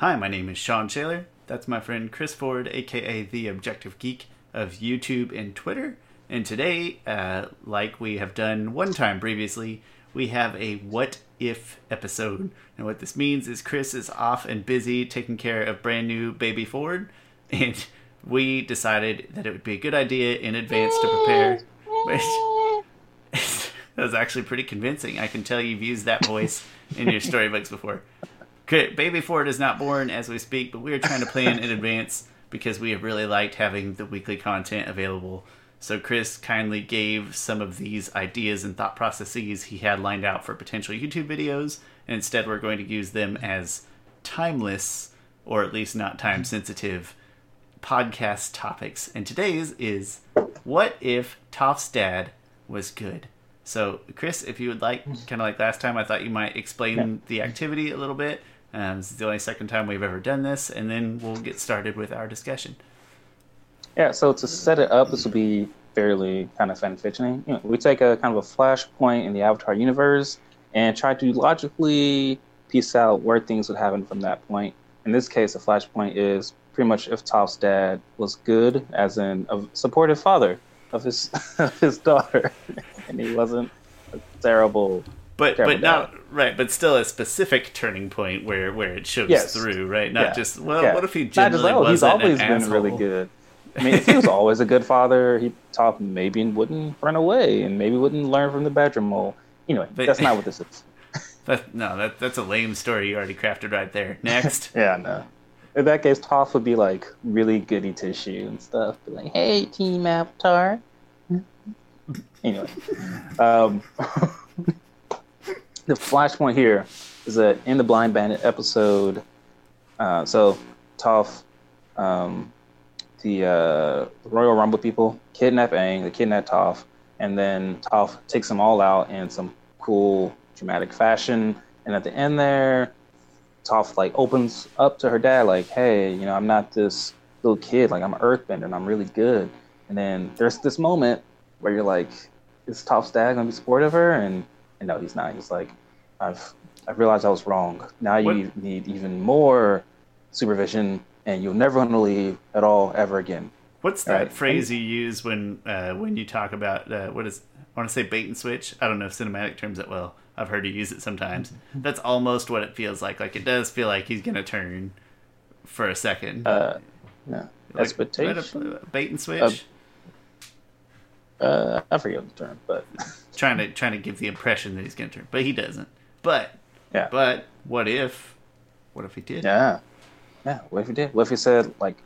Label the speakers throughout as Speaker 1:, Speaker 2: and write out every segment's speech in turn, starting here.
Speaker 1: Hi, my name is Sean Shaler. That's my friend Chris Ford, aka The Objective Geek of YouTube and Twitter. And today, uh, like we have done one time previously, we have a What If episode. And what this means is Chris is off and busy taking care of brand new baby Ford. And we decided that it would be a good idea in advance to prepare. that was actually pretty convincing. I can tell you've used that voice in your storybooks before. Okay, Baby Ford is not born as we speak, but we are trying to plan in advance because we have really liked having the weekly content available. So Chris kindly gave some of these ideas and thought processes he had lined out for potential YouTube videos, and instead we're going to use them as timeless, or at least not time sensitive, podcast topics. And today's is what if Toph's dad was good? So, Chris, if you would like, mm-hmm. kind of like last time, I thought you might explain the activity a little bit. Um, this is the only second time we've ever done this, and then we'll get started with our discussion.
Speaker 2: Yeah, so to set it up, this will be fairly kind of fan fictioning. You know, we take a kind of a flashpoint in the Avatar universe and try to logically piece out where things would happen from that point. In this case, the flashpoint is pretty much if Toph's dad was good, as in a supportive father of his of his daughter, and he wasn't a terrible.
Speaker 1: But
Speaker 2: Terrible
Speaker 1: but not right, but still a specific turning point where where it shows
Speaker 2: Yes.
Speaker 1: through, right? Not
Speaker 2: Yeah.
Speaker 1: just well,
Speaker 2: Yeah.
Speaker 1: what if he generally
Speaker 2: just, oh, he's always been
Speaker 1: asshole?
Speaker 2: really good. I mean, if he was always a good father, he Toph maybe and wouldn't run away and maybe wouldn't learn from the badgermole. Anyway,
Speaker 1: But-
Speaker 2: that's not what this is.
Speaker 1: That, no, that that's a lame story you already crafted right there. Next,
Speaker 2: Yeah, no. In that case, Toph would be like really goody tissue and stuff. Be like, hey, Team Avatar. anyway, um, the flashpoint here is that in the Blind Bandit episode, uh, so Toph, um, the uh, Royal Rumble people kidnap Aang, they kidnap Toph, and then Toph takes them all out in some cool dramatic fashion. And at the end there, Toph like opens up to her dad, like, "Hey, you know, I'm not this little kid. Like, I'm an Earthbender, and I'm really good." And then there's this moment where you're like, "Is Toph's dad gonna be supportive of her?" And, and no, he's not. He's like, "I've I've realized I was wrong. Now you
Speaker 1: What-
Speaker 2: need even more supervision, and you'll never want to leave at all ever again."
Speaker 1: what's that
Speaker 2: Right.
Speaker 1: phrase you use when uh, when you talk about uh, what is I want to say bait and switch? I don't know if cinematic terms it well. I've heard you use it sometimes. That's almost what it feels like. Like it does feel like he's gonna turn for a second.
Speaker 2: Uh, no,
Speaker 1: Like,
Speaker 2: expectation.
Speaker 1: bait and switch.
Speaker 2: Uh, I forget the term, but
Speaker 1: trying to trying to give the impression that he's gonna turn, but he doesn't. But
Speaker 2: yeah.
Speaker 1: but what if? What if he did?
Speaker 2: Yeah. Yeah. What if he did? What if he said, like,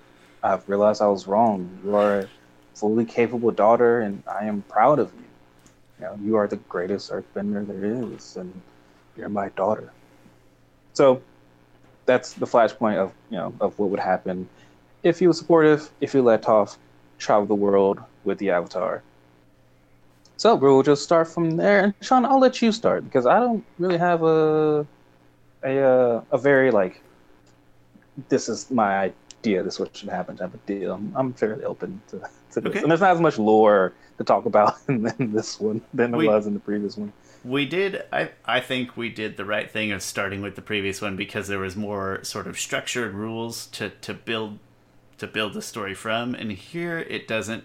Speaker 2: I've realized I was wrong. You are a fully capable daughter, and I am proud of you. You know, you are the greatest earthbender there is, and you're my daughter. So that's the flashpoint of you know of what would happen if he was supportive, if he let Toph travel the world with the Avatar. So we'll just start from there. And Sean, I'll let you start because I don't really have a a uh, a very like this is my idea. This is what should happen type of deal. I'm, I'm fairly open to, to this,
Speaker 1: Okay.
Speaker 2: and there's not as much lore to talk about in, in this one than there
Speaker 1: We-
Speaker 2: was in the previous one.
Speaker 1: We did. I I think we did the right thing of starting with the previous one because there was more sort of structured rules to to build to build the story from, and here it doesn't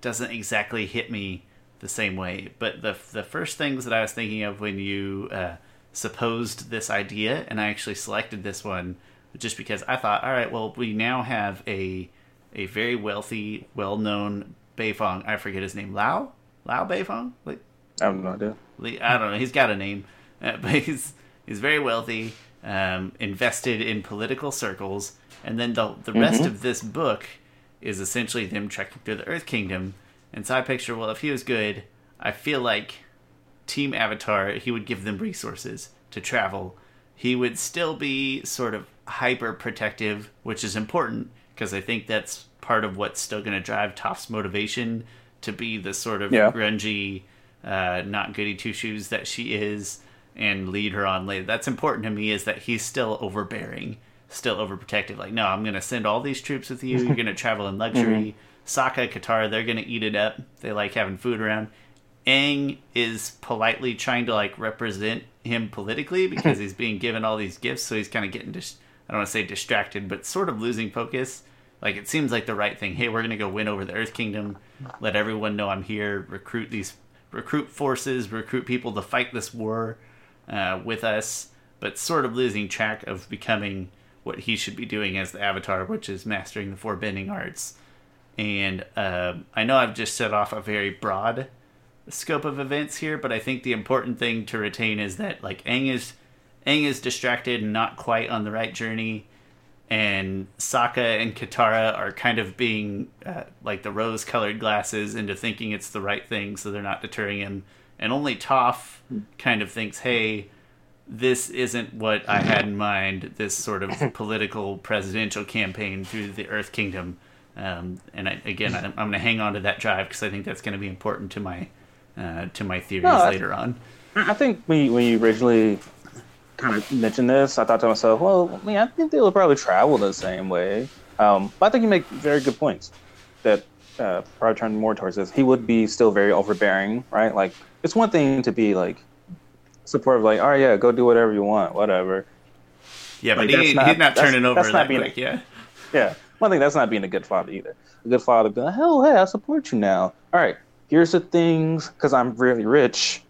Speaker 1: doesn't exactly hit me the same way. But the the first things that I was thinking of when you uh, supposed this idea, and I actually selected this one just because I thought, all right, well, we now have a a very wealthy, well known Beifong. I forget his name. Lao Lao Beifong. Like
Speaker 2: I have no idea.
Speaker 1: I don't know. He's got a name, uh, but he's he's very wealthy, um, invested in political circles, and then the the rest
Speaker 2: Mhm.
Speaker 1: of this book is essentially them trekking through the Earth Kingdom. And so I picture, well, if he was good, I feel like Team Avatar, he would give them resources to travel. He would still be sort of hyper protective, which is important because I think that's part of what's still going to drive Toph's motivation to be the sort of
Speaker 2: Yeah.
Speaker 1: grungy, uh, not goody two shoes that she is and lead her on later. That's important to me is that he's still overbearing, still overprotective. Like, no, I'm going to send all these troops with you. You're going to travel in luxury. Sokka, Katara, they're going to eat it up. They like having food around. Aang is politely trying to like represent him politically because he's being given all these gifts, so he's kind of getting dis- I don't want to say distracted, but sort of losing focus. Like it seems like the right thing. Hey, we're gonna go win over the Earth Kingdom. Let everyone know I'm here. Recruit these, recruit forces, recruit people to fight this war uh, with us. But sort of losing track of becoming what he should be doing as the Avatar, which is mastering the four bending arts. And uh, I know I've just set off a very broad scope of events here, but I think the important thing to retain is that like Aang is Aang is distracted and not quite on the right journey, and Sokka and Katara are kind of being uh, like the rose-colored glasses into thinking it's the right thing, so they're not deterring him. And only Toph kind of thinks, "Hey, this isn't what I had in mind. This sort of political presidential campaign through the Earth Kingdom." Um, and I, again, I'm, I'm going to hang on to that drive because I think that's going to be important to my uh, to my theories
Speaker 2: No, I-
Speaker 1: later on.
Speaker 2: I think when you, when you originally kind of mentioned this, I thought to myself, well, I, mean, I think they will probably travel the same way. Um, but I think you make very good points that uh, probably turn more towards this. He would be still very overbearing, right? Like, it's one thing to be like supportive, like, all right, yeah, go do whatever you want, whatever.
Speaker 1: Yeah, but
Speaker 2: Like,
Speaker 1: he,
Speaker 2: that's
Speaker 1: he's
Speaker 2: not-
Speaker 1: not turning over
Speaker 2: that's not
Speaker 1: that
Speaker 2: being-
Speaker 1: quick. Yeah.
Speaker 2: Yeah. One thing that's not being a good father either. A good father be like, hell, hey, I support you now. All right, here's the things because I'm really rich.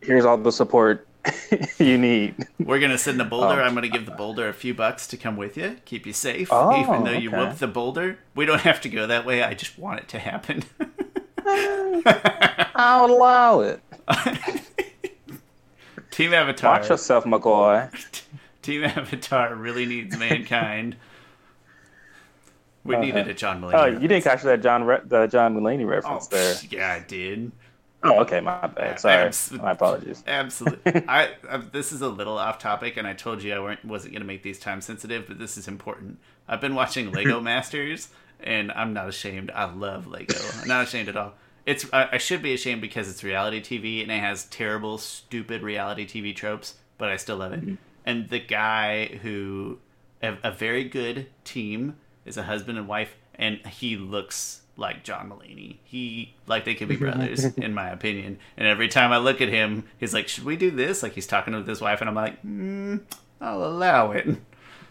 Speaker 2: Here's all the support you need.
Speaker 1: We're gonna send the boulder.
Speaker 2: Oh.
Speaker 1: I'm gonna give the boulder a few bucks to come with you, keep you safe.
Speaker 2: Oh,
Speaker 1: Even though you
Speaker 2: okay.
Speaker 1: whoop the boulder, we don't have to go that way. I just want it to happen.
Speaker 2: I'll allow it.
Speaker 1: Team Avatar.
Speaker 2: Watch yourself, McCoy.
Speaker 1: Team Avatar really needs mankind. We
Speaker 2: Uh,
Speaker 1: needed a John Mulaney.
Speaker 2: Oh, you didn't
Speaker 1: reference.
Speaker 2: catch that John Re- the John Mulaney
Speaker 1: Oh,
Speaker 2: reference there.
Speaker 1: yeah, I did.
Speaker 2: Oh, okay, my bad. Sorry,
Speaker 1: Abs-
Speaker 2: my apologies.
Speaker 1: Absolutely. I, I this is a little off topic, and I told you I weren't wasn't going to make these time sensitive, but this is important. I've been watching Lego Masters, and I'm not ashamed. I love Lego. I'm not ashamed at all. It's I, I should be ashamed because it's reality TV and it has terrible, stupid reality TV tropes, but I still love it. And the guy who a, a very good team is a husband and wife, and he looks like John Mulaney. He like they could be brothers, in my opinion. And every time I look at him, he's like, "Should we do this?" Like he's talking with his wife, and I'm like, mm, "I'll allow it."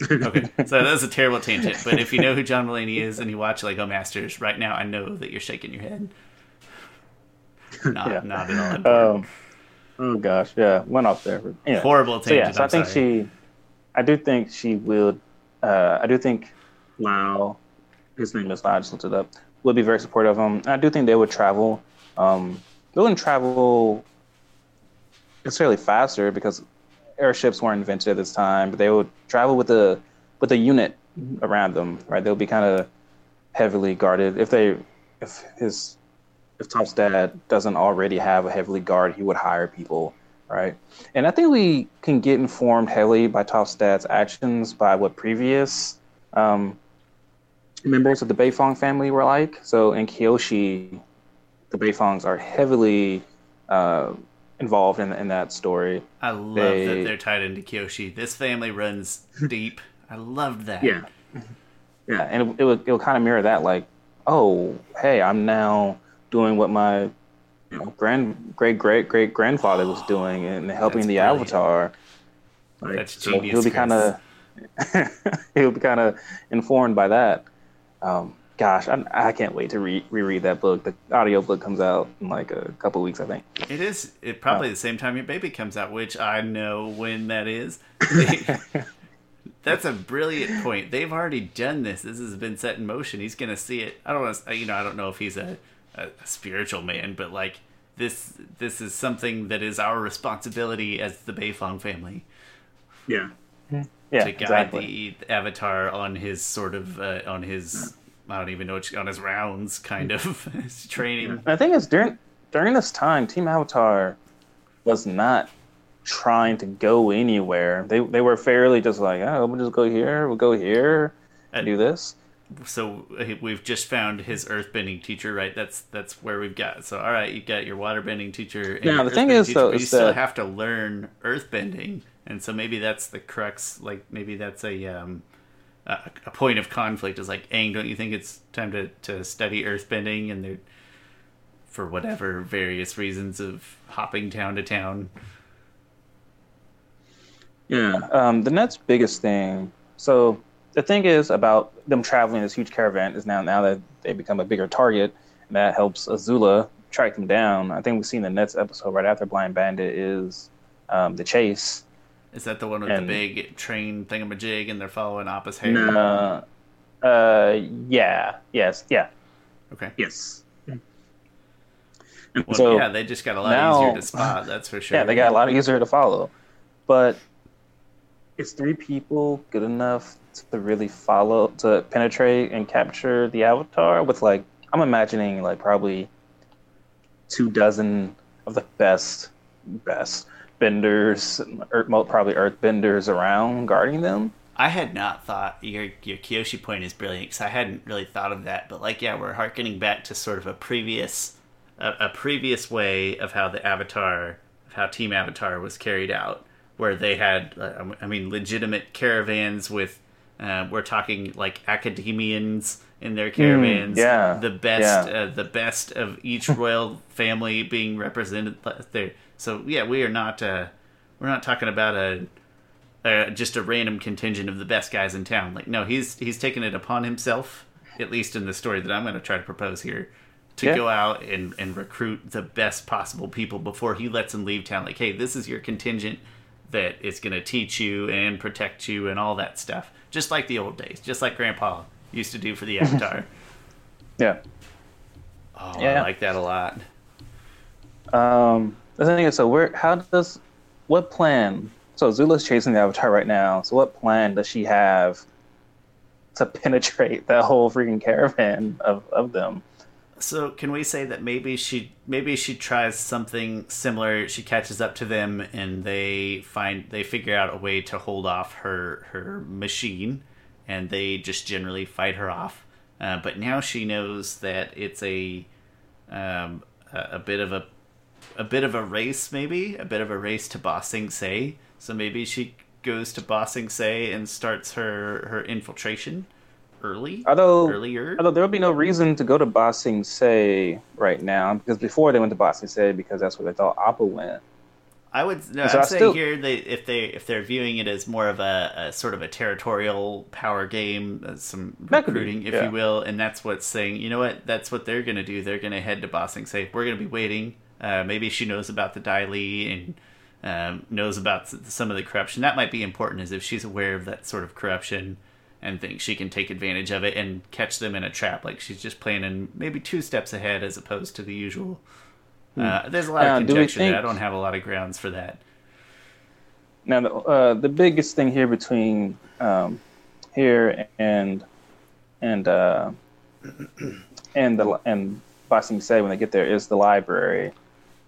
Speaker 1: okay, so that's a terrible tangent. But if you know who John Mulaney is and you watch Lego Masters right now, I know that you're shaking your head. Not,
Speaker 2: Yeah.
Speaker 1: not at all.
Speaker 2: Um, oh gosh, yeah, went off there. Anyway.
Speaker 1: Horrible
Speaker 2: So yeah, so I
Speaker 1: I'm
Speaker 2: think
Speaker 1: sorry.
Speaker 2: she, I do think she will. Uh, I do think Lao, his name is. I just looked it up. Would be very supportive of him. I do think they would travel. Um, they wouldn't travel necessarily faster because airships weren't invented at this time. But they would travel with a with a unit around them. Right, they'll be kind of heavily guarded. If they, if his, if Toph's dad doesn't already have a heavily guard, he would hire people right? And I think we can get informed heavily by Toph's dad's actions by what previous um, members of the Beifong family were like. So in Kyoshi, the Beifongs are heavily uh, involved in, in that story.
Speaker 1: I love
Speaker 2: they-
Speaker 1: that they're tied into Kyoshi. This family runs deep. I loved that.
Speaker 2: Yeah, Yeah, and it, it would it would kind of mirror that, like, oh, hey, I'm now doing what my you know, grand great great great grandfather was doing and helping the
Speaker 1: brilliant.
Speaker 2: Avatar. Like,
Speaker 1: That's
Speaker 2: so
Speaker 1: genius,
Speaker 2: He'll be kind of he'll be kind of informed by that. Um, gosh, I, I can't wait to re- reread that book. The audio book comes out in like a couple weeks, I think.
Speaker 1: It is it
Speaker 2: Oh.
Speaker 1: probably the same time your baby comes out, which I know when that is. That's a brilliant point. They've already done this. This has been set in motion. He's gonna see it. I don't know. You know, I don't know if he's a, a spiritual man, but like this, this is something that is our responsibility as the Beifong family
Speaker 2: Yeah,
Speaker 1: to guide
Speaker 2: exactly.
Speaker 1: the Avatar on his sort of uh, on his. I don't even know what on his rounds, kind of his training.
Speaker 2: And the thing is, during during this time, Team Avatar was not trying to go anywhere. They they were fairly just like, oh, we'll just go here, we'll go here, and do this.
Speaker 1: so uh, we've just found his earthbending teacher, right? That's that's where we've got. So all right, you've got your waterbending teacher. And
Speaker 2: Now, the thing is,
Speaker 1: teacher,
Speaker 2: though,
Speaker 1: but you
Speaker 2: is
Speaker 1: still have to learn earthbending, and so maybe that's the crux. Like maybe that's a um a, a point of conflict. Is like, Aang, don't you think it's time to to study earthbending? And they're for whatever various reasons of hopping town to town.
Speaker 2: Yeah. Um, the next biggest thing So the thing is about them traveling this huge caravan is now now that they become a bigger target, that helps Azula track them down. I think we've seen the next episode right after Blind Bandit is um, the chase.
Speaker 1: Is that the one with
Speaker 2: And-
Speaker 1: the big train thingamajig and they're following Appa's hair?
Speaker 2: Uh, uh, yeah, yes, yeah,
Speaker 1: Okay.
Speaker 2: yes.
Speaker 1: Well,
Speaker 2: so
Speaker 1: yeah, they just got a lot
Speaker 2: now-
Speaker 1: easier to spot. That's for sure.
Speaker 2: yeah, they got a lot easier to follow, but is three people good enough to really follow to penetrate and capture the avatar with like I'm imagining like probably two dozen of the best best benders earth, probably earth benders around guarding them
Speaker 1: I had not thought your your Kyoshi point is brilliant because I hadn't really thought of that. But like, yeah, we're harkening back to sort of a previous a, a previous way of how the Avatar of how Team Avatar was carried out, where they had uh, I mean legitimate caravans with uh, we're talking like academians in their caravans,
Speaker 2: yeah,
Speaker 1: the best
Speaker 2: yeah.
Speaker 1: uh, the best of each royal family being represented there. So yeah, we are not uh, we're not talking about a uh, just a random contingent of the best guys in town. Like, no, he's he's taken it upon himself, at least in the story that I'm going to try to propose here, to
Speaker 2: Yeah.
Speaker 1: go out and and recruit the best possible people before he lets them leave town. Like, hey, this is your contingent that is going to teach you and protect you and all that stuff, just like the old days, just like Grandpa used to do for the Avatar.
Speaker 2: yeah
Speaker 1: oh, I like that a lot.
Speaker 2: Um, the thing is, so where? How does? What plan? So Zula's chasing the Avatar right now. So what plan does she have to penetrate that whole freaking caravan of, of them?
Speaker 1: So can we say that maybe she maybe she tries something similar? She catches up to them and they find they figure out a way to hold off her her machine, and they just generally fight her off. Uh, but now she knows that it's a um, a, a bit of a a bit of a race, maybe a bit of a race to Ba Sing Se. So maybe she goes to Ba Sing Se and starts her her infiltration early,
Speaker 2: Although,
Speaker 1: earlier.
Speaker 2: although there would be no reason to go to Ba Sing Se right now because before they went to Ba Sing Se because that's where they thought Appa went.
Speaker 1: I would. No,
Speaker 2: So
Speaker 1: I'm
Speaker 2: I
Speaker 1: saying
Speaker 2: still-
Speaker 1: here they if they if they're viewing it as more of a, a sort of a territorial power game, uh, some
Speaker 2: be,
Speaker 1: recruiting, if
Speaker 2: yeah.
Speaker 1: you will, and that's what's saying. You know what? That's what they're going to do. They're going to head to Ba Sing Se we're going to be waiting. Uh, maybe she knows about the Dai Li and um, knows about some of the corruption. That might be important, is if she's aware of that sort of corruption and thinks she can take advantage of it and catch them in a trap. Like she's just planning maybe two steps ahead as opposed to the usual. Uh, there's a lot
Speaker 2: Now,
Speaker 1: of
Speaker 2: do we
Speaker 1: conjecture there. I don't have a lot of grounds for that.
Speaker 2: Now, the, uh, the biggest thing here between um, here and and uh, and the and Ba Sing Se when they get there is the library.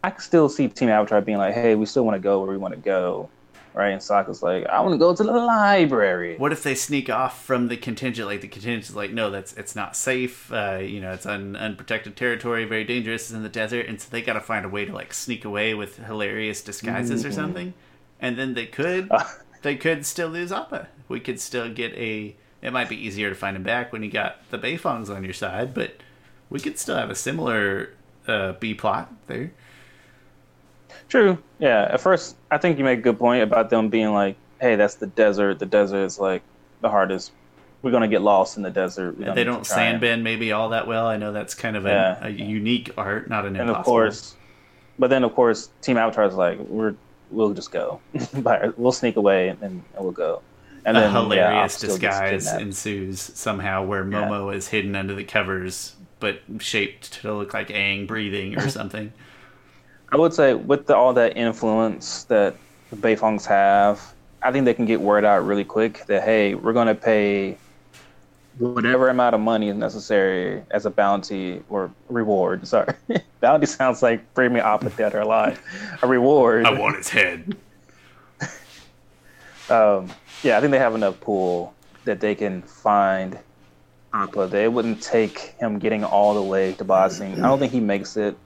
Speaker 2: I can still see Team Avatar being like, "Hey, we still want to go where we want to go," right? And Sokka's like, "I want to go to the library."
Speaker 1: What if they sneak off from the contingent? Like the contingent's like, no, that's it's not safe. Uh, you know, it's un, unprotected territory, very dangerous. It's in the desert, and so they got to find a way to like sneak away with hilarious disguises or something. And then they could, they could still lose Appa. We could still get a. It might be easier to find him back when you got the Beifongs on your side, but we could still have a similar uh, B plot there.
Speaker 2: True. Yeah. At first, I think you make a good point about them being like, "Hey, that's the desert. The desert is like the hardest. We're gonna get lost in the desert. We
Speaker 1: they don't
Speaker 2: try and-"
Speaker 1: sandbend maybe all that well. I know that's kind of a,
Speaker 2: Yeah.
Speaker 1: a unique art, not an
Speaker 2: and
Speaker 1: impossible.
Speaker 2: of course, but then of course, Team Avatar is like, "We're we'll just go. By- we'll sneak away and, and we'll go." And
Speaker 1: a
Speaker 2: then
Speaker 1: hilarious
Speaker 2: Appa still gets
Speaker 1: disguise ensues somehow where Momo is hidden under the covers but shaped to look like Aang breathing or something.
Speaker 2: I would say with the, all that influence that the Beifongs have, I think they can get word out really quick that hey, we're going to pay whatever amount of money is necessary as a bounty or reward. Sorry, bounty sounds like bring me Appa dead or alive. A reward.
Speaker 1: I want his head.
Speaker 2: um, yeah, I think they have enough pool that they can find Appa. They wouldn't take him getting all the way to Bossing. I don't think he makes it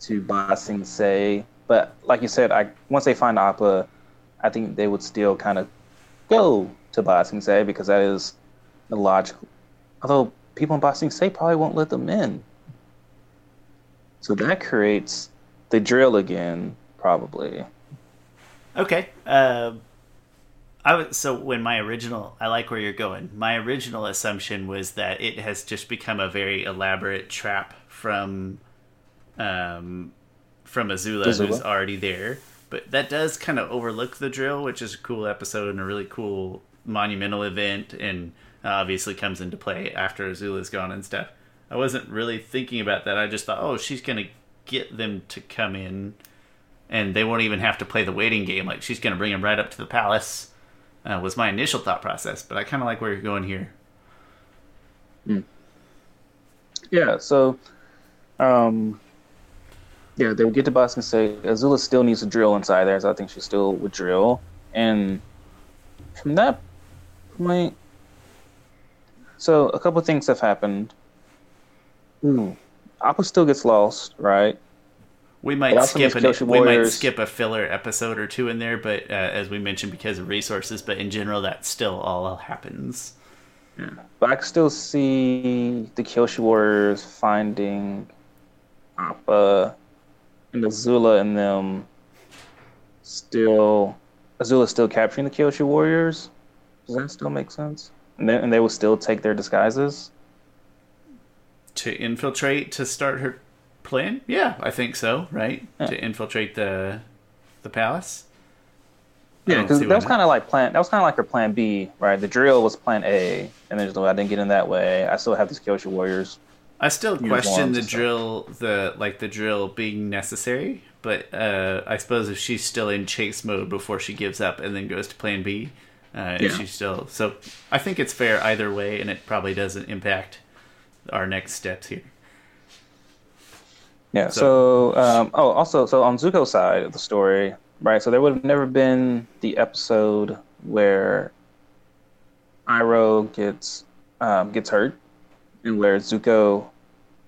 Speaker 2: to Ba Sing Se, but like you said, I once they find Appa, I think they would still kind of go to Ba Sing Se because that is the logical. Although people in Ba Sing Se probably won't let them in, so that creates the drill again, probably.
Speaker 1: Okay. Uh, I was so when my original I like where you're going. My original assumption was that it has just become a very elaborate trap from um from Azula,
Speaker 2: Azula.
Speaker 1: who's already there. But that does kind of overlook the drill, which is a cool episode and a really cool monumental event and obviously comes into play after Azula's gone and stuff. I wasn't really thinking about that. I just thought, oh, she's gonna get them to come in and they won't even have to play the waiting game. Like she's going to bring them right up to the palace. Uh, was my initial thought process, but I kind of like where you're going here.
Speaker 2: Yeah, so, um, yeah, they would get to Ba Sing Se Azula still needs to drill inside there, so I think she still would drill. And from that point, so a couple things have happened. Ooh, Appa still gets lost, right?
Speaker 1: We might skip an,
Speaker 2: makes Kyoshi
Speaker 1: we might skip a filler episode or two in there, but uh, as we mentioned, because of resources. But in general, that still all happens. Yeah.
Speaker 2: But I can still see the Kyoshi Warriors finding Appa and Azula and them still Azula still capturing the Kyoshi Warriors. Does that still make sense? And they, and they will still take their disguises.
Speaker 1: To infiltrate to start her plan, yeah, I think so. Right
Speaker 2: Yeah.
Speaker 1: to infiltrate the the palace.
Speaker 2: Yeah, because that was kind of like plan. That was kind of like her plan B, right? The drill was plan A, and then just, I didn't get in that way. I still have these Kyoshi Warriors.
Speaker 1: I still question the drill, the like the drill being necessary, but uh, I suppose if she's still in chase mode before she gives up and then goes to Plan B, uh, if
Speaker 2: Yeah.
Speaker 1: she's still so, I think it's fair either way, and it probably doesn't impact our next steps here.
Speaker 2: Yeah.
Speaker 1: So-
Speaker 2: So, um, oh, also, so on Zuko's side of the story, right? So there would have never been the episode where Iroh gets um, gets hurt, and where Zuko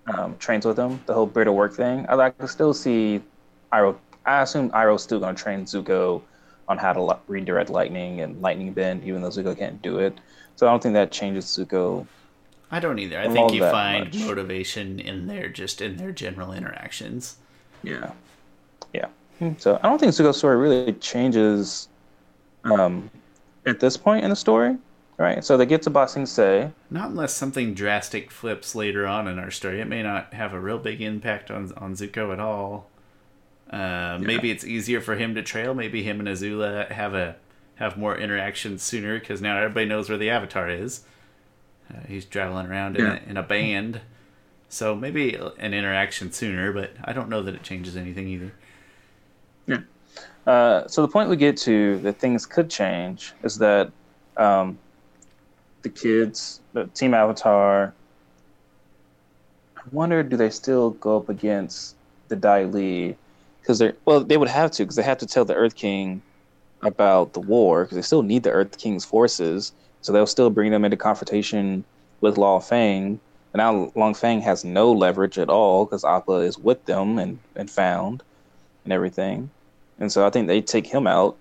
Speaker 2: um, trains with him. The whole Bitter Work thing. I, I can still see Iroh. I assume Iroh's still going to train Zuko on how to redirect lightning and lightning bend, even though Zuko can't do it. So I don't think that changes Zuko.
Speaker 1: I don't either. I think you find
Speaker 2: much.
Speaker 1: motivation in their just in their general interactions.
Speaker 2: Yeah. Yeah. So I don't think Zuko's story really changes um, at this point in the story, right? So they get to Ba Sing Se.
Speaker 1: Not unless something drastic flips later on in our story. It may not have a real big impact on on Zuko at all. Uh, Maybe it's easier for him to trail. Maybe him and Azula have a have more interaction sooner because now everybody knows where the Avatar is. Uh, he's traveling around in, a, in a band, so maybe an interaction sooner. But I don't know that it changes anything either.
Speaker 2: Uh, so the point we get to that things could change is that um, the kids, the Team Avatar, I wonder do they still go up against the Dai Li? Because they're well, they would have to because they have to tell the Earth King about the war because they still need the Earth King's forces. So they'll still bring them into confrontation with Long Feng. And now Long Feng has no leverage at all because Appa is with them and, and found and everything. And so I think they take him out.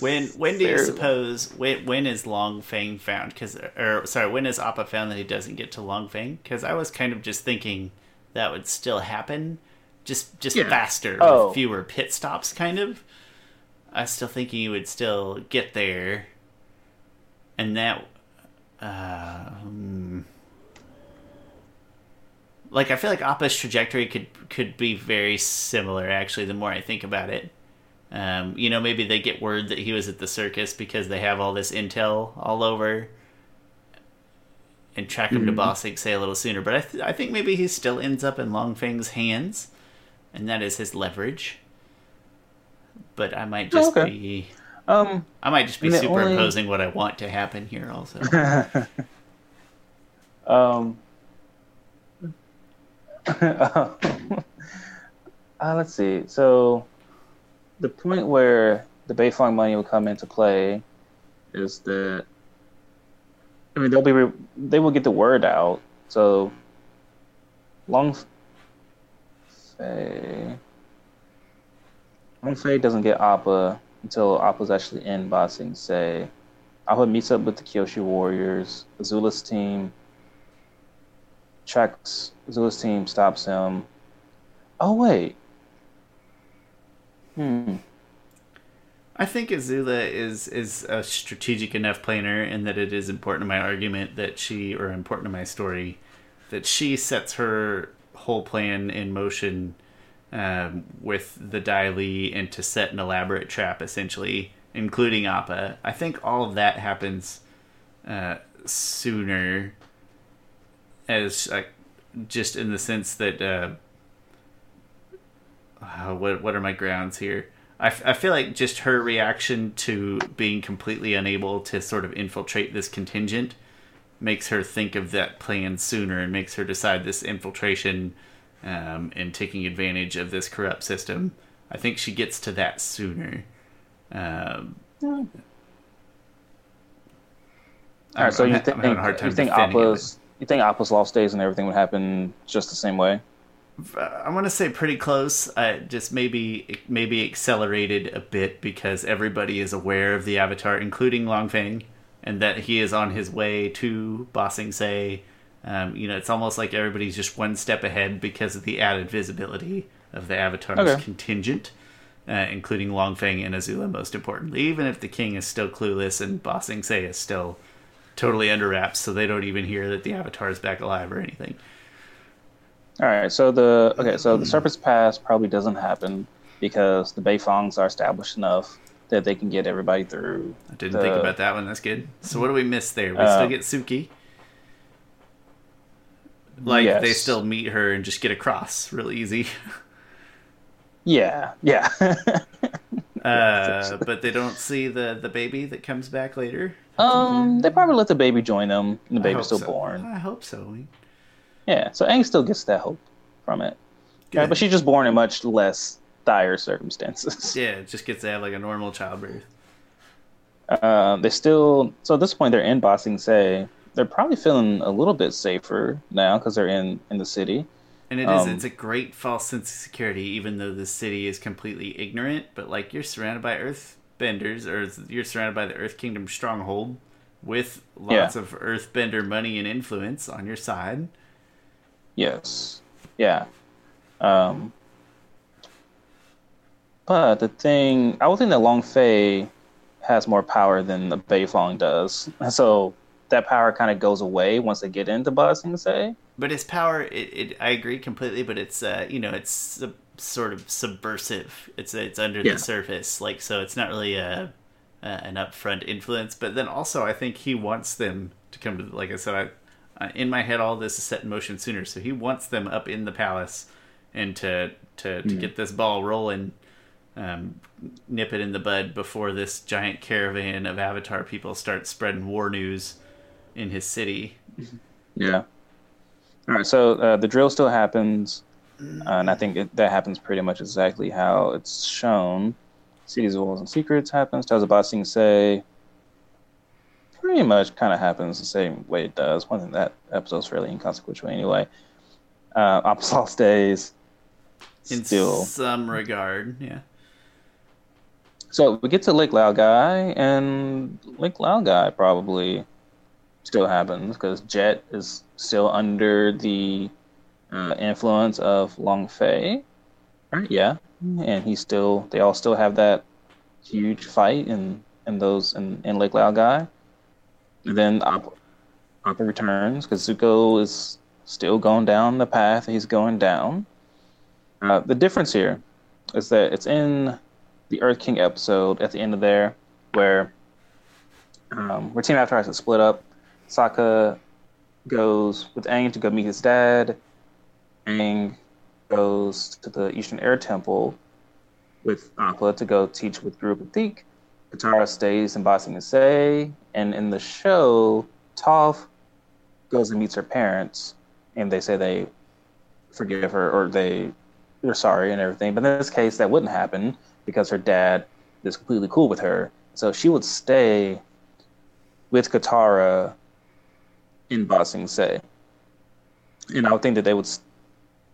Speaker 1: When when do you suppose when when is Long Feng found? Because or sorry, when is Appa found that he doesn't get to Long Feng? Because I was kind of just thinking that would still happen, just just
Speaker 2: Yeah.
Speaker 1: faster
Speaker 2: Oh.
Speaker 1: with fewer pit stops, kind of. I was still thinking he would still get there, and that, uh, hmm. like I feel like Appa's trajectory could could be very similar. Actually, the more I think about it. Um, you know, maybe they get word that he was at the circus because they have all this intel all over and track him to Ba Sing Se a little sooner. But I, th- I think maybe he still ends up in Long Feng's hands, and that is his leverage. But I might just
Speaker 2: Okay.
Speaker 1: be
Speaker 2: Um,
Speaker 1: I might just be
Speaker 2: the only-
Speaker 1: superimposing what I want to happen here. Also,
Speaker 2: um, uh, let's see. So, the point where the Beifong money will come into play is that I mean they'll be re- they will get the word out. So, Long Fei Long doesn't get Appa until Appa's actually in Ba Sing Se. Appa meets up with the Kyoshi Warriors. Azula's team tracks. Azula's team stops him. Oh wait. Hmm.
Speaker 1: I think Azula is is a strategic enough planner, and that it is important to my argument that she, or important to my story, that she sets her whole plan in motion um, with the Dai Li and to set an elaborate trap, essentially, including Appa. I think all of that happens uh, sooner, as uh, just in the sense that. Uh, uh, what what are my grounds here? I, f- I feel like just her reaction to being completely unable to sort of infiltrate this contingent makes her think of that plan sooner and makes her decide this infiltration um, and taking advantage of this corrupt system. I think she gets to that sooner. Um,
Speaker 2: All right, so
Speaker 1: I'm
Speaker 2: you
Speaker 1: ha-
Speaker 2: think
Speaker 1: I'm having a hard time
Speaker 2: you think
Speaker 1: defending it.
Speaker 2: Appa's you think Appa's lost days and everything would happen just the same way?
Speaker 1: I want to say pretty close. Uh, just maybe maybe accelerated a bit because everybody is aware of the Avatar, including Long Feng, and that he is on his way to Ba Sing Se. Um, you know, it's almost like everybody's just one step ahead because of the added visibility of the Avatar's
Speaker 2: Okay.
Speaker 1: contingent, uh, including Long Feng and Azula, most importantly. Even if the king is still clueless and Ba Sing Se is still totally under wraps, so they don't even hear that the Avatar is back alive or anything.
Speaker 2: All right, so the okay, so the Serpent's Pass probably doesn't happen because the Beifongs are established enough that they can get everybody through.
Speaker 1: I didn't
Speaker 2: the-
Speaker 1: think about that one. That's good. So what do we miss there? We
Speaker 2: Uh,
Speaker 1: still get Suki. Like they still meet her and just get across real easy.
Speaker 2: Yeah, yeah.
Speaker 1: Uh, but they don't see the the baby that comes back later.
Speaker 2: um, they probably let the baby join them, and the baby's still
Speaker 1: so.
Speaker 2: born.
Speaker 1: I hope so.
Speaker 2: Yeah, so Aang still gets that hope from it. Yeah, but she's just born in much less dire circumstances.
Speaker 1: Yeah, it just gets to have like a normal childbirth.
Speaker 2: Uh, they still so at this point they're in Ba Sing Se. They're probably feeling a little bit safer now because they're in in the city.
Speaker 1: And it is
Speaker 2: Um,
Speaker 1: it's a great false sense of security, even though the city is completely ignorant. But like you're surrounded by Earth benders, or you're surrounded by the Earth Kingdom stronghold with lots
Speaker 2: Yeah.
Speaker 1: of Earthbender money and influence on your side.
Speaker 2: Yes. Yeah. Um, but the thing, I would think that Long Fei has more power than the Beifong does. So that power kind of goes away once they get into Ba Sing Se.
Speaker 1: But his power, it, it I agree completely. But it's uh, you know, it's sub, sort of subversive. It's it's under
Speaker 2: Yeah.
Speaker 1: the surface, like so. It's not really a, a an upfront influence. But then also, I think he wants them to come to. Like I said, I, uh, in my head, all this is set in motion sooner. So he wants them up in the palace and to to to get this ball rolling. Um, nip it in the bud before this giant caravan of Avatar people start spreading war news in his city.
Speaker 2: Yeah. All right. So uh, the drill still happens, uh, and I think it, that happens pretty much exactly how it's shown. Cities, Walls, and Secrets happens. Tales of Ba Sing Se. Pretty much kind of happens the same way it does. One thing that episode's fairly inconsequential anyway. Uh, Appa's Lost Days.
Speaker 1: In
Speaker 2: Still.
Speaker 1: some regard, yeah.
Speaker 2: So we get to Lake Laogai, and Lake Laogai probably still happens because Jet is still under the uh, influence of Long Fei. Right? Yeah, and he still. They all still have that huge fight in in those in, in Lake Laogai. And then Appa, Appa returns because Zuko is still going down the path he's going down. Uh, the difference here is that it's in the Earth King episode at the end of there, where um, where Team Avatar has split up. Sokka goes with Aang to go meet his dad. Aang goes to the Eastern Air Temple with Appa to go teach with Guru Pathik. Katara stays in Ba Sing Se, and in the show, Toph goes and meets her parents, and they say they forgive her or they they're sorry and everything. But in this case, that wouldn't happen because her dad is completely cool with her. So she would stay with Katara in Ba Sing Se. And I would think that they would.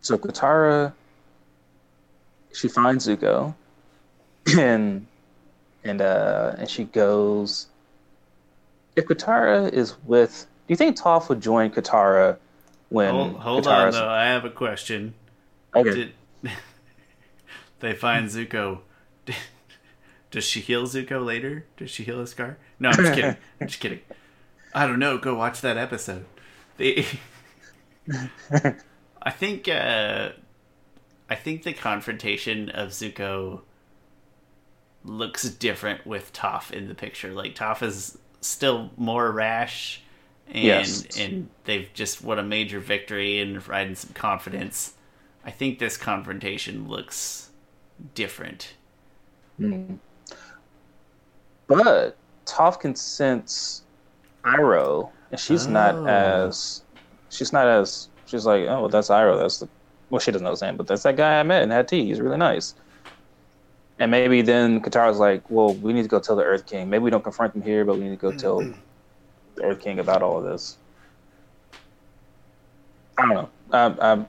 Speaker 2: So Katara, she finds Zuko, and and uh and she goes. If Katara is with, do you think Toph would join Katara when
Speaker 1: Hold, hold on, though. I have a question.
Speaker 2: okay?
Speaker 1: Did they find Zuko? Does she heal Zuko later? Does she heal his scar? No, I'm just kidding. I'm just kidding. I don't know. Go watch that episode. The, I think uh, I think the confrontation of Zuko looks different with Toph in the picture. Like Toph is still more rash, and
Speaker 2: Yes.
Speaker 1: and they've just won a major victory and riding some confidence. I think this confrontation looks different. Hmm.
Speaker 2: But Toph can sense Iroh, and she's
Speaker 1: Oh.
Speaker 2: not as she's not as she's like, oh, well, that's Iroh. That's the well, she doesn't know his name, but that's that guy I met and had tea. He's really nice. And maybe then Katara's like, well, we need to go tell the Earth King. Maybe we don't confront him here, but we need to go tell the Earth King about all of this. I don't know. Um, um,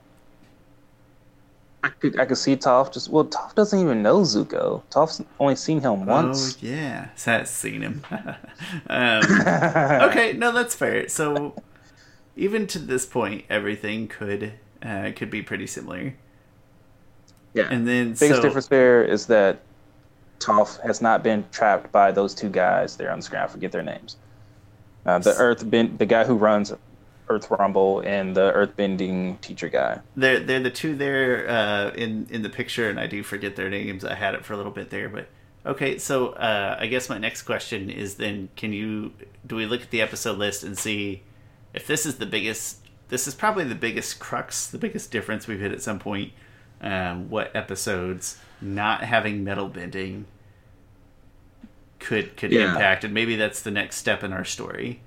Speaker 2: I could I could see Toph just well, Toph doesn't even know Zuko. Toph's only seen him once.
Speaker 1: Oh yeah, has seen him. um, okay, no, that's fair. So even to this point, everything could uh, could be pretty similar.
Speaker 2: Yeah.
Speaker 1: And then
Speaker 2: biggest
Speaker 1: so,
Speaker 2: difference there is that Toph has not been trapped by those two guys there on the screen. I forget their names. Uh, the Earth bend, the guy who runs Earth Rumble, and the Earth bending teacher guy.
Speaker 1: they're they're the two there uh, in in the picture, and I do forget their names. I had it for a little bit there, but okay. So uh, I guess my next question is then: Can you do we look at the episode list and see if this is the biggest? This is probably the biggest crux, the biggest difference we've hit at some point. Um, what episodes not having metal bending could could
Speaker 2: Yeah.
Speaker 1: impact, and maybe that's the next step in our story.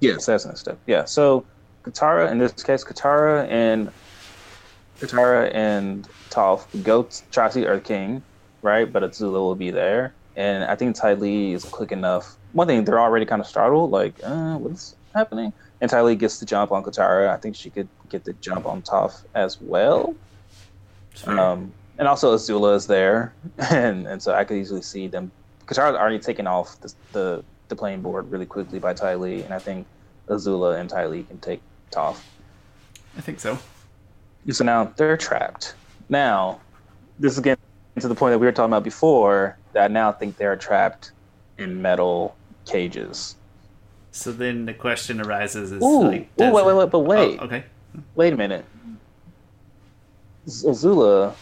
Speaker 2: Yes, that's next step. Yeah. So Katara, in this case, Katara and Katara and Toph go try to see Earth King, right? But Azula will be there, and I think Ty Lee is quick enough. One thing, they're already kind of startled, like, uh, what's happening? And Ty Lee gets the jump on Katara. I think she could get the jump on Toph as well. Um, and also Azula is there, and and so I could easily see them. Katara's already taken off the the, the playing board really quickly by Ty Lee, and I think Azula and Ty Lee can take Toph.
Speaker 1: I think so.
Speaker 2: So now they're trapped. Now, this is getting to the point that we were talking about before. That I now think they're trapped in metal cages.
Speaker 1: So then the question arises: Is
Speaker 2: Ooh,
Speaker 1: like,
Speaker 2: ooh, wait, wait, wait, but wait.
Speaker 1: Oh, okay.
Speaker 2: Wait a minute. Azula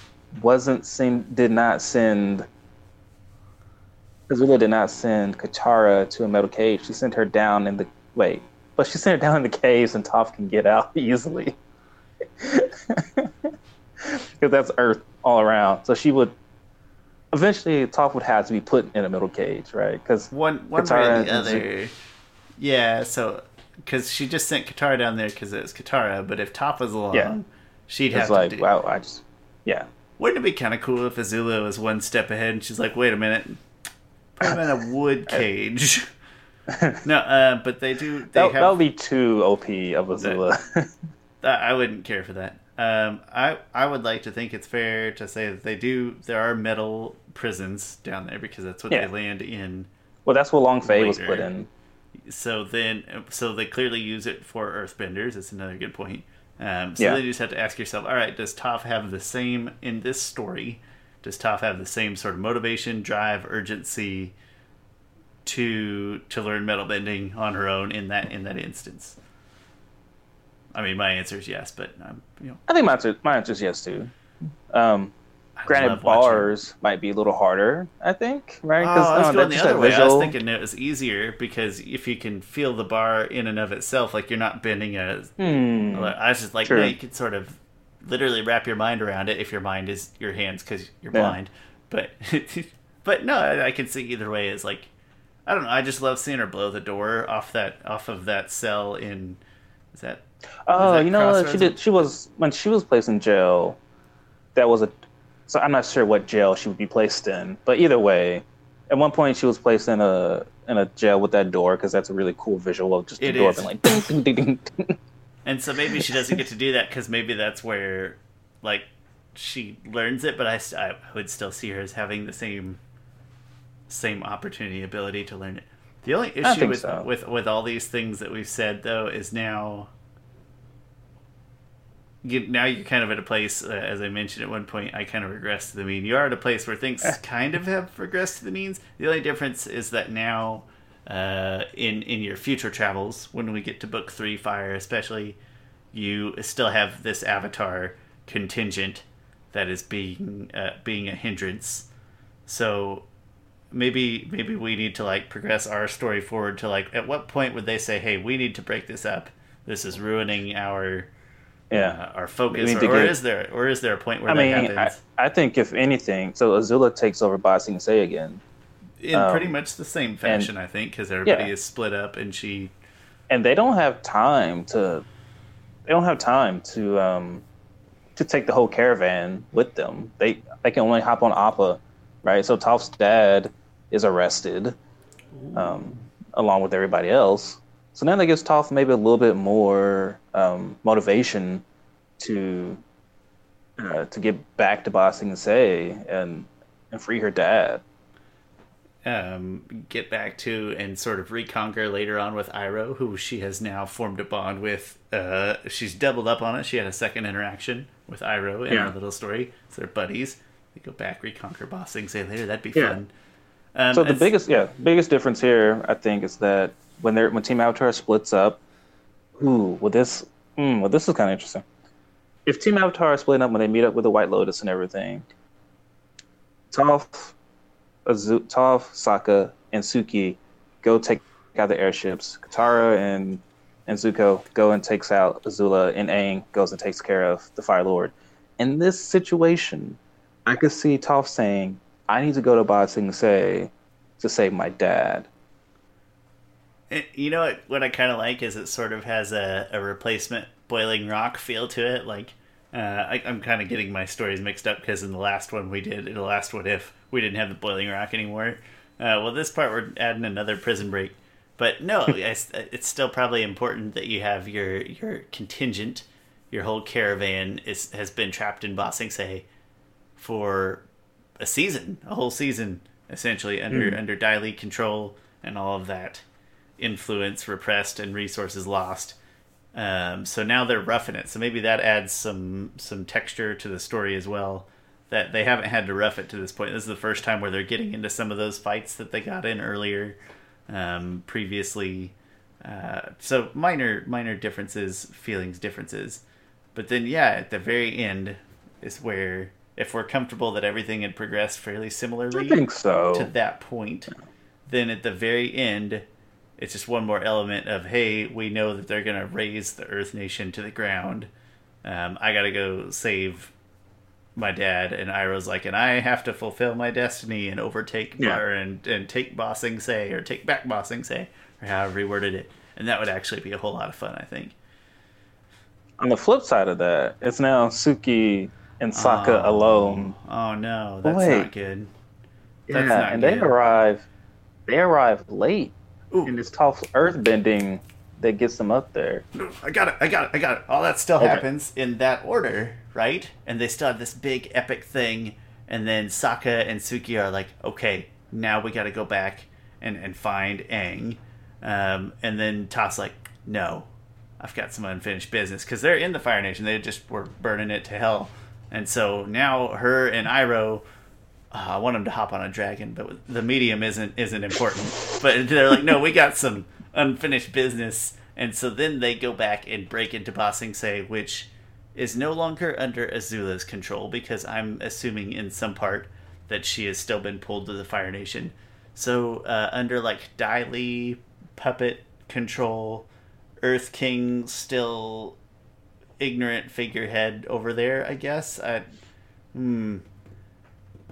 Speaker 2: wasn't send did not send Azula did not send Katara to a metal cage. She sent her down in the wait, but she sent her down in the caves and Toph can get out easily. Because that's Earth all around. So she would eventually Toph would have to be put in a metal cage, right? Because
Speaker 1: One one way or the other. Yeah, so because she just sent Katara down there because it was Katara, but if Toph was along,
Speaker 2: Yeah.
Speaker 1: She'd have
Speaker 2: like
Speaker 1: to do.
Speaker 2: wow, I just yeah.
Speaker 1: Wouldn't it be kind of cool if Azula was one step ahead and she's like, "Wait a minute, put him in a wood cage." no, uh, but they do. They
Speaker 2: That,
Speaker 1: have.
Speaker 2: that would be too OP of Azula.
Speaker 1: I I wouldn't care for that. Um, I I would like to think it's fair to say that they do. There are metal prisons down there because that's what
Speaker 2: Yeah.
Speaker 1: they land in.
Speaker 2: well, that's what Long Fei was put in.
Speaker 1: So then, so they clearly use it for Earthbenders. That's another good point. Um, so
Speaker 2: Yeah.
Speaker 1: then you just have to ask yourself: All right, does Toph have the same in this story? Does Toph have the same sort of motivation, drive, urgency to to learn metal bending on her own in that in that instance? I mean, my answer is yes, but I'm, you know,
Speaker 2: I think my answer, my answer is yes too. Um, granted,
Speaker 1: love watching-
Speaker 2: bars might be a little harder. I think, right?
Speaker 1: Oh, I was
Speaker 2: uh,
Speaker 1: going the other way. I was thinking it was easier because if you can feel the bar in and of itself, like you're not bending a
Speaker 2: Hmm.
Speaker 1: I was just like,
Speaker 2: True.
Speaker 1: no, you could sort of literally wrap your mind around it if your mind is your hands because you're
Speaker 2: Yeah.
Speaker 1: blind. But, but no, I, I can see either way. Is like, I don't know. I just love seeing her blow the door off that off of that cell in. Is that?
Speaker 2: Oh, you know? She did. She was when she was placed in jail. That was a. So I'm not sure what jail she would be placed in, but either way, at one point she was placed in a in a jail with that door because that's a really cool visual of just the
Speaker 1: It
Speaker 2: door
Speaker 1: is.
Speaker 2: being like ding ding ding ding.
Speaker 1: And so maybe she doesn't get to do that because maybe that's where, like, she learns it. But I, I would still see her as having the same, same opportunity, ability to learn it. The only issue with,
Speaker 2: so.
Speaker 1: with with all these things that we've said though is now now you're kind of at a place, uh, as I mentioned at one point, I kind of regressed to the mean. You are at a place where things kind of have regressed to the means. The only difference is that now, uh, in in your future travels, when we get to book three, fire especially, you still have this avatar contingent that is being uh, being a hindrance. So maybe maybe we need to like progress our story forward to like at what point would they say, hey, we need to break this up? This is ruining our
Speaker 2: Yeah.
Speaker 1: uh, our focus, or,
Speaker 2: to
Speaker 1: or is there or is there a point where
Speaker 2: I
Speaker 1: that
Speaker 2: mean, I,
Speaker 1: happens
Speaker 2: I think if anything, so Azula takes over Ba Sing Se again,
Speaker 1: in
Speaker 2: um,
Speaker 1: pretty much the same fashion? I think because everybody is split up, and she
Speaker 2: and they don't have time to. They don't have time to um, to take the whole caravan with them. They they can only hop on Appa, right? So Toph's dad is arrested, um, along with everybody else. So now that gives Toph maybe a little bit more um, motivation to uh, to get back to Ba Sing Se and and free her dad.
Speaker 1: um, get back to and sort of reconquer later on with Iroh, who she has now formed a bond with. Uh, she's doubled up on it. She had a second interaction with Iroh in
Speaker 2: Yeah.
Speaker 1: our little story. So they're buddies. They go back, reconquer Ba Sing Se later. That'd be
Speaker 2: Yeah.
Speaker 1: fun. Um,
Speaker 2: So the biggest, yeah, biggest difference here, I think, is that when they're when Team Avatar splits up, ooh, well this, mm, well this is kind of interesting. If Team Avatar is up when they meet up with the White Lotus and everything, Toph, Azu- Toph, Sokka, and Suki go take out the airships. Katara and and Zuko go and takes out Azula, and Aang goes and takes care of the Fire Lord. In this situation, I could see Toph saying, "I need to go to Ba Sing Se to save my dad."
Speaker 1: It- you know what? What I kind of like is it sort of has a, a replacement Boiling Rock feel to it. Like uh, I, I'm kind of getting my stories mixed up because in the last one we did, in the last What If, we didn't have the Boiling Rock anymore. Uh, well, this part we're adding another prison break, but no, it's, it's still probably important that you have your your contingent, your whole caravan is has been trapped in Ba Sing Se for a season, a whole season, essentially under under Dai Li control and all of that influence repressed and resources lost. Um, so now they're roughing it. So maybe that adds some some texture to the story as well. That they haven't had to rough it to this point. This is the first time where they're getting into some of those fights that they got in earlier, um, previously. Uh, so minor minor differences, feelings differences, but then yeah, at the very end is where if we're comfortable that everything had progressed fairly similarly
Speaker 2: I think so.
Speaker 1: to that point, then at the very end, it's just one more element of hey, we know that they're gonna raise the Earth Nation to the ground. Um, I gotta go save my dad, and Iroh's like, and I have to fulfill my destiny and overtake
Speaker 2: Yeah.
Speaker 1: And and take Ba Sing Se or take back Ba Sing Se or however he worded it, and that would actually be a whole lot of fun, I think.
Speaker 2: On the flip side of that, it's now Suki and Sokka
Speaker 1: Oh.
Speaker 2: alone.
Speaker 1: Oh no, that's
Speaker 2: Wait.
Speaker 1: not good. That's
Speaker 2: yeah,
Speaker 1: not
Speaker 2: and they arrive. They arrive late,
Speaker 1: Ooh.
Speaker 2: and it's Toph's earthbending that gets them up there.
Speaker 1: I got it. I got it. I got it. All that still
Speaker 2: Okay.
Speaker 1: happens in that order, right? And they still have this big epic thing, and then Sokka and Suki are like, okay, now we got to go back and and find Aang, um, and then Toph's like, no, I've got some unfinished business because they're in the Fire Nation. They just were burning it to hell, and so now her and Iroh. Uh, I want them to hop on a dragon, but the medium isn't isn't important. But they're like, no, we got some unfinished business, and so then they go back and break into Ba Sing Se, which is no longer under Azula's control because I'm assuming in some part that she has still been pulled to the Fire Nation. So uh, under like Dai Li puppet control, Earth King still ignorant figurehead over there. I guess. I, hmm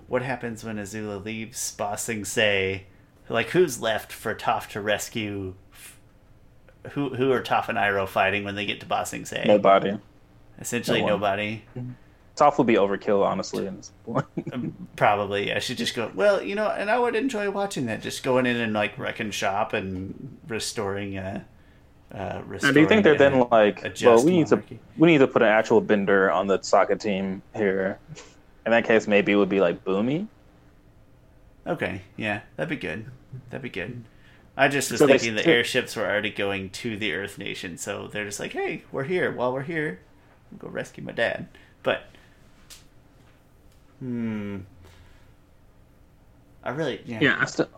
Speaker 1: what happens when Azula leaves Ba Sing Se? Like, who's left for Toph to rescue? Who who are Toph and Iroh fighting when they get to Ba Sing Se?
Speaker 2: Nobody.
Speaker 1: Essentially,
Speaker 2: No
Speaker 1: nobody.
Speaker 2: Toph would be overkill, honestly. In this point.
Speaker 1: Probably, I should just go. Well, you know, and I would enjoy watching that. Just going in and like wrecking shop and restoring. Uh, uh,
Speaker 2: Now, do you think they're then like, well, we need to we need to put an actual bender on the Sokka team here. In that case, maybe it would be like Bumi.
Speaker 1: Okay, yeah, that'd be good. That'd be good. I just was
Speaker 2: So they
Speaker 1: thinking the airships were already going to the Earth Nation, so they're just like, "Hey, we're here. While we're here, go rescue my dad. But hmm, I really yeah.
Speaker 2: Yeah, I still.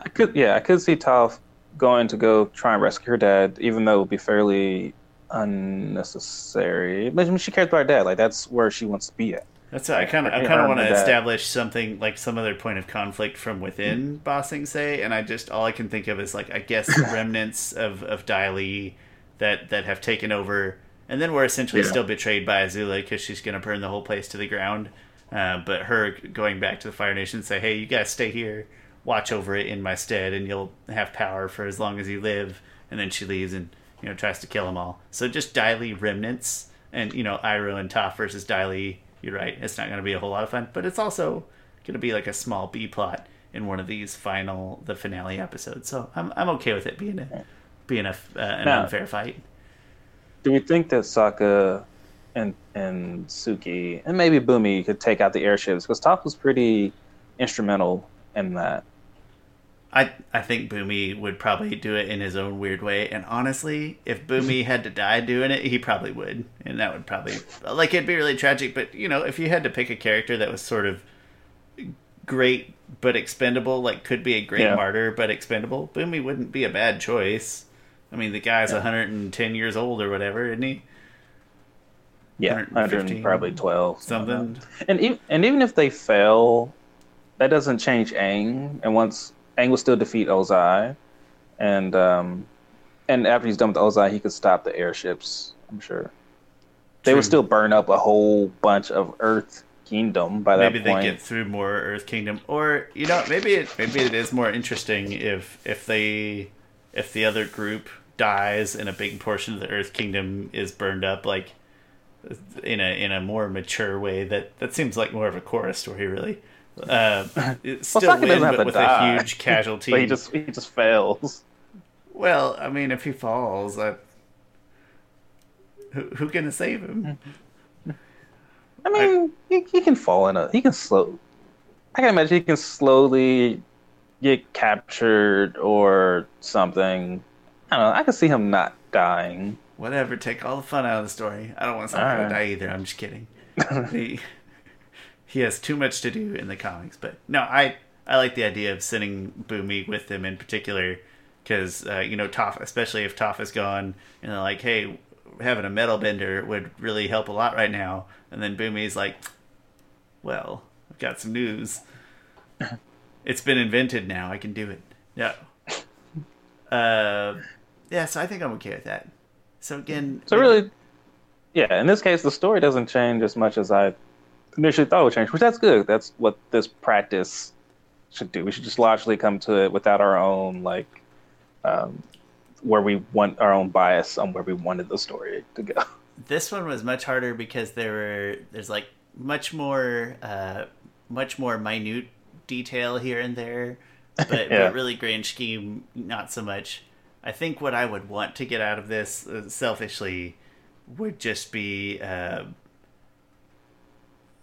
Speaker 2: I could, yeah, I could see Toph going to go try and rescue her dad, even though it would be fairly unnecessary. But I mean, she cares about her dad. Like that's where she wants to be at.
Speaker 1: That's I kind of I kind of want to
Speaker 2: and the dad.
Speaker 1: establish something like some other point of conflict from within Ba Sing Se, and I just all I can think of is like I guess remnants of of Dai Li that that have taken over, and then we're essentially
Speaker 2: Yeah.
Speaker 1: still betrayed by Azula because she's going to burn the whole place to the ground. Uh, but her going back to the Fire Nation and say, "Hey, you guys stay here, watch over it in my stead, and you'll have power for as long as you live." And then she leaves and you know tries to kill them all. So just Dai remnants, and you know Iroh and Toph versus Dai You're right. It's not going to be a whole lot of fun, but it's also going to be like a small B plot in one of these final the finale episodes. So I'm I'm okay with it being a being a uh, an
Speaker 2: Now-
Speaker 1: unfair fight.
Speaker 2: Do we think that Sokka and and Suki and maybe Bumi could take out the airships? Because Toph was pretty instrumental in that.
Speaker 1: I I think Bumi would probably do it in his own weird way, and honestly, if Bumi had to die doing it, he probably would, and that would probably like it'd be really tragic. But you know, if you had to pick a character that was sort of great but expendable, like could be a great
Speaker 2: Yeah.
Speaker 1: martyr but expendable, Bumi wouldn't be a bad choice. I mean, the guy's 110 years old or whatever, isn't he?
Speaker 2: Yeah,
Speaker 1: 115,
Speaker 2: 100 probably 12.
Speaker 1: Something.
Speaker 2: And even, and even if they fail, that doesn't change Aang. And once Aang will still defeat Ozai, and um, and after he's done with Ozai, he could stop the airships. I'm sure. They
Speaker 1: True.
Speaker 2: would still burn up a whole bunch of Earth Kingdom by that point.
Speaker 1: maybe they get through more Earth Kingdom, or you know, maybe it maybe it is more interesting if if they if the other group dies and a big portion of the Earth Kingdom is burned up, like in a in a more mature way. That that seems like more of a Korra story, really. Uh,
Speaker 2: Well,
Speaker 1: still
Speaker 2: Sokka
Speaker 1: win, but with
Speaker 2: die.
Speaker 1: a huge casualty.
Speaker 2: But he just he just fails.
Speaker 1: Well, I mean, if he falls, I, who who gonna save him?
Speaker 2: I mean, he, he can fall in a. He can slow. I can imagine he can slowly get captured or something. I don't know. I can see him not dying.
Speaker 1: Whatever, take all the fun out of the story. I don't want Sokka
Speaker 2: Alright.
Speaker 1: to die either. I'm just kidding. He, has too much to do in the comics, but no, I I like the idea of sending Bumi with him in particular because uh, you know Toph, especially if Toph is gone, and they're like, hey, having a metal bender would really help a lot right now, and then Bumi's like, well, I've got some news. It's been invented now. I can do it. Yeah. Uh, yeah. So I think I'm okay with that. So again,
Speaker 2: So really, yeah. In this case, the story doesn't change as much as I initially thought would change, which that's good. That's what this practice should do. We should just logically come to it without our own like, um, where we want our own bias on where we wanted the story to go.
Speaker 1: this one was much harder because there were there's like much more uh much more minute detail here and there but,
Speaker 2: Yeah.
Speaker 1: but really grand scheme not so much i think what i would want to get out of this uh, selfishly would just be uh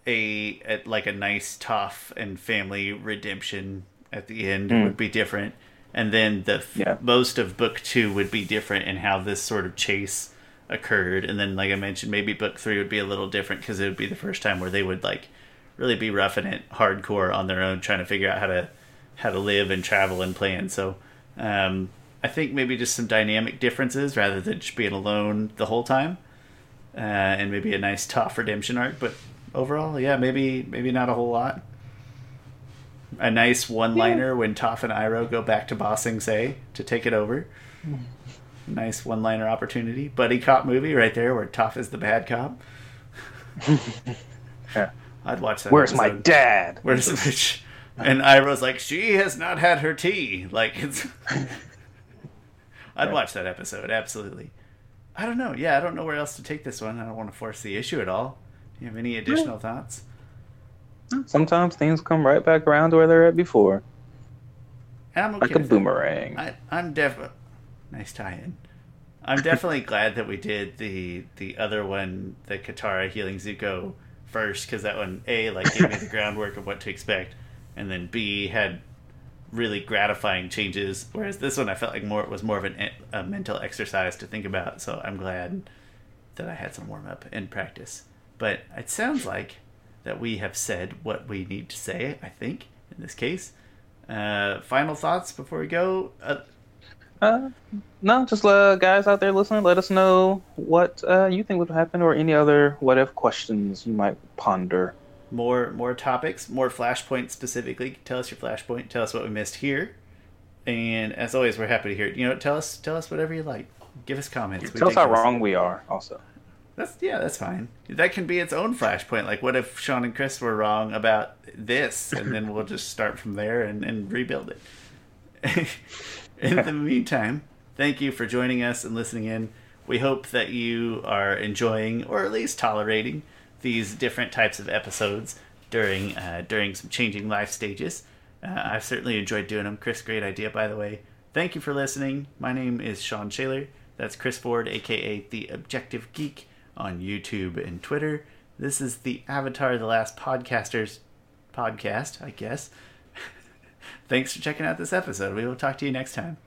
Speaker 1: a, a like a nice Toph and family redemption at the end
Speaker 2: Mm.
Speaker 1: would be different and then the f-
Speaker 2: Yeah.
Speaker 1: most of book two would be different in how this sort of chase occurred and then like i mentioned maybe book three would be a little different because it would be the first time where they would like really be roughing it hardcore on their own trying to figure out how to how to live and travel and plan so um i think maybe just some dynamic differences rather than just being alone the whole time uh, and maybe a nice Toph redemption arc but overall yeah maybe maybe not a whole lot a nice one liner when Toph and Iroh go back to Ba Sing Se to take it over. Hmm. Nice one liner opportunity. Buddy cop movie right there where Toph is the bad cop.
Speaker 2: Yeah.
Speaker 1: I'd watch that.
Speaker 2: Where's my dad?
Speaker 1: Where's which? And Iroh's like, she has not had her tea. Like it's. I'd watch that episode absolutely. I don't know. Yeah, I don't know where else to take this one. I don't want to force the issue at all. You have any additional thoughts?
Speaker 2: Sometimes things come right back around to where they're at before,
Speaker 1: I'm okay
Speaker 2: like a boomerang.
Speaker 1: I, I'm definitely nice tie-in. I'm definitely glad that we did the the other one, the Katara healing Zuko first, because that one a like gave me the groundwork of what to expect, and then b had really gratifying changes. Whereas this one, I felt like more it was more of an, a mental exercise to think about. So I'm glad that I had some warm up and practice. But it sounds like that we have said what we need to say. I think in this case. Uh, final thoughts before we go. Uh,
Speaker 2: Uh, no, just uh, guys out there listening, let us know what uh, you think would happen or any other what if questions you might ponder.
Speaker 1: more more topics, more flashpoint specifically. Tell us your flashpoint. Tell us what we missed here. And as always, we're happy to hear it. You know, tell us tell us whatever you like. Give us comments. We
Speaker 2: Tell us how wrong we are, also.
Speaker 1: That's yeah, that's fine. That can be its own flashpoint. Like, what if Sean and Chris were wrong about this, and then we'll just start from there and, and rebuild it. in the meantime, thank you for joining us and listening in. We hope that you are enjoying, or at least tolerating, these different types of episodes during uh, during some changing life stages. Uh, I've certainly enjoyed doing them. Chris, great idea, by the way. Thank you for listening. My name is Sean Shaler. That's Chris Ford, aka The Objective Geek, on YouTube and Twitter. This is the Avatar The Last Podcasters podcast, I guess. Thanks for checking out this episode. We will talk to you next time.